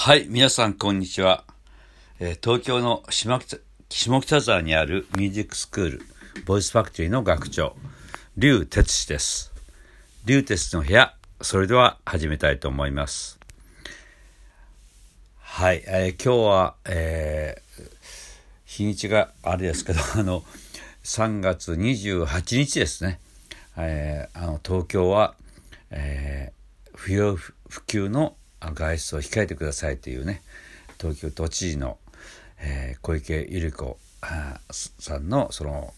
はい、皆さんこんにちは。えー東京の下北下北沢にあるミュージックスクール、ボイスファクトリーの学長、劉哲司です。劉哲の部屋、それでは始めたいと思います。はい、えー今日は、えー日にちがあれですけど、あの、3月28日ですね。えーあの東京は、えー不要不急の外出を控えてくださいというね東京都知事の、えー小池百合子さんのその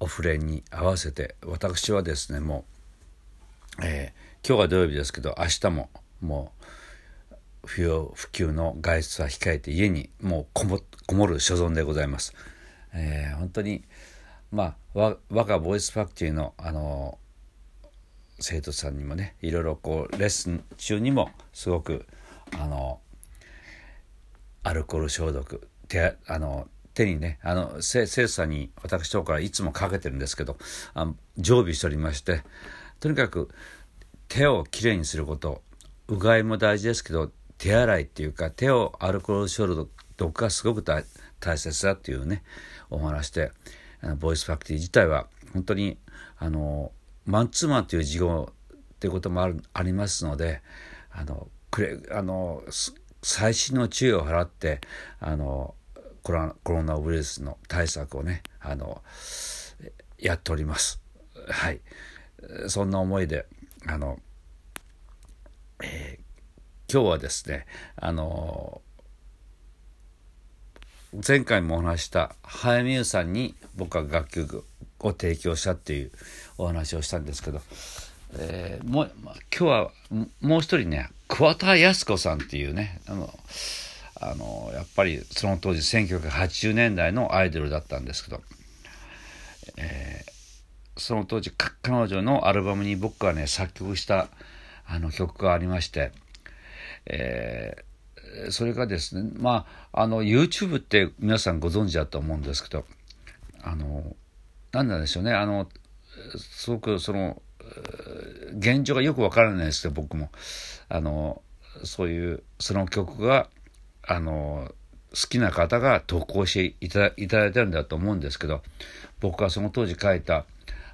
お触れに合わせて私はですねもう、えー今日は土曜日ですけど明日ももう不要不急の外出は控えて家にもうこもこもる所存でございます。えー本当にまあわ我がボイスファクトリーのあの生徒さんにもねいろいろこうレッスン中にもすごくあのアルコール消毒手あの手にねあの生徒さんに私の方からいつもかけてるんですけどあの常備しておりましてとにかく手をきれいにすることうがいも大事ですけど手洗いっていうか手をアルコール消毒がすごく大大切だっていうねお話であのボイスファクトリー自体は本当にあのマンツーマンという事業っていうこともあるありますのであのくれあのす細心の注意を払ってあのコロナコロナウイルスの対策をねあのやっております。はい、そんな思いであの、えー今日はですねあの前回もお話しした早見優さんに僕は楽曲を提供したっていうお話をしたんですけど、えーもうま今日はもう一人ね桑田靖子さんっていうねあのあのやっぱりその当時1980年代のアイドルだったんですけど、えーその当時彼女のアルバムに僕がね作曲したあの曲がありまして、えーそれがですねまああの YouTube って皆さんご存知だと思うんですけどあの何なんでしょうねあのすごくその現状がよくわからないですけど僕も。あのそういうその曲があの好きな方が投稿していたいただいてるんだと思うんですけど僕はその当時書いた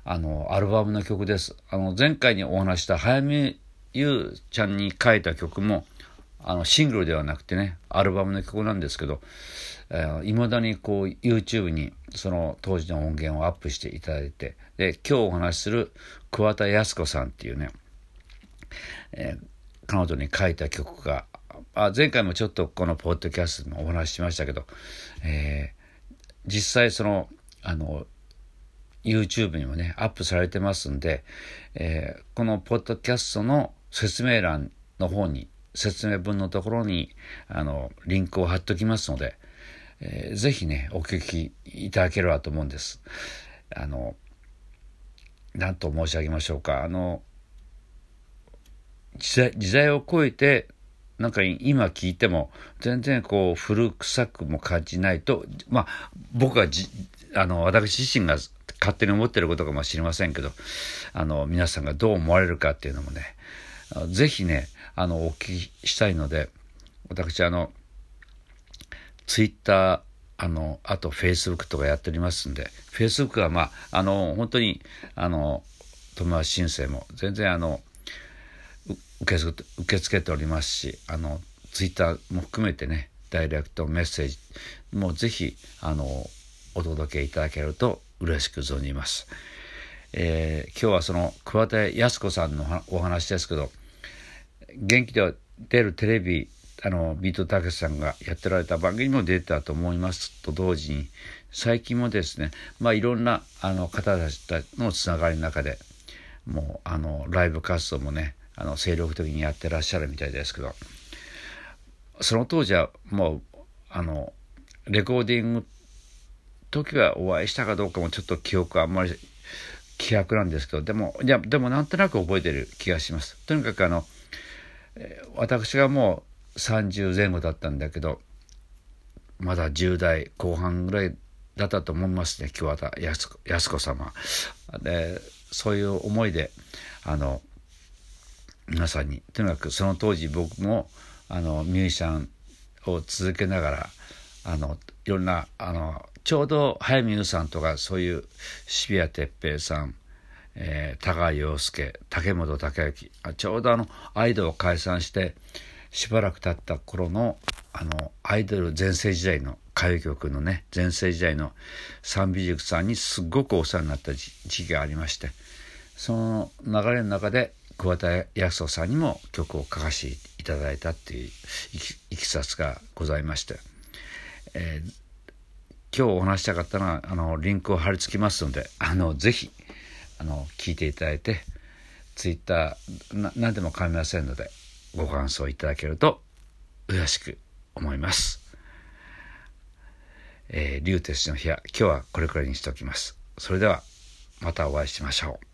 あのアルバムの曲です。あの前回にお話した早見優ちゃんに書いた曲もあのシングルではなくてねアルバムの曲なんですけどいま、未だにこう YouTube にその当時の音源をアップしていただいてで今日お話しする桑田靖子さんっていうね、えー彼女に書いた曲があ前回もちょっとこのポッドキャストでもお話ししましたけど、えー実際そのあの YouTube にもねアップされてますんで、えーこのポッドキャストの説明欄の方に説明文のところにあのリンクを貼っときますので、えーぜひねお聞きいただければと思うんです。あの何と申し上げましょうかあの時代時代を超えてなんか今聞いても全然こう古臭くも感じないとまあ僕はじあの私自身が勝手に思ってることかもしれませんけどあの皆さんがどう思われるかっていうのもねぜひねあのお聞きしたいので私あのツイッターあのあとフェイスブックとかやっておりますんでフェイスブックはまああの本当にあの友達申請も全然あの受け付け受け付けておりますしあのツイッターも含めてねダイレクトメッセージもぜひあのお届けいただけると嬉しく存じます。えー今日はその桑田靖子さんのお話ですけど元気で出るテレビあのビートたけしさんがやってられた番組も出たと思いますと同時に最近もですねまあいろんなあの方たちのつながりの中でもうあのライブ活動もねあの精力的にやってらっしゃるみたいですけどその当時はもうあのレコーディング時はお会いしたかどうかもちょっと記憶あんまり希薄なんですけどでもいやでもなんとなく覚えてる気がします。とにかくあの、私がもう30前後だったんだけどまだ10代後半ぐらいだったと思いますね。桑田靖子靖子様。でそういう思いであの皆さんにとにかくその当時僕もあのミュージシャンを続けながらあのいろんなあのちょうど早見優さんとかそういう渋谷哲平さん、えー、高橋洋介竹本武之ちょうどあのアイドルを解散してしばらく経った頃のあのアイドル全盛時代の歌謡曲のね全盛時代の三美塾さんにすごくお世話になった時期がありましてその流れの中で桑田康夫さんにも曲を書かせていただいたっていういきさつがございまして、えー、今日お話したかったのはあのリンクを貼り付きますのであのぜひあの聞いていただいてツイッター何でも構いませんのでご感想いただけると嬉しく思います。えー、リュウテスの日は今日はこれくらいにしておきます。それではまたお会いしましょう。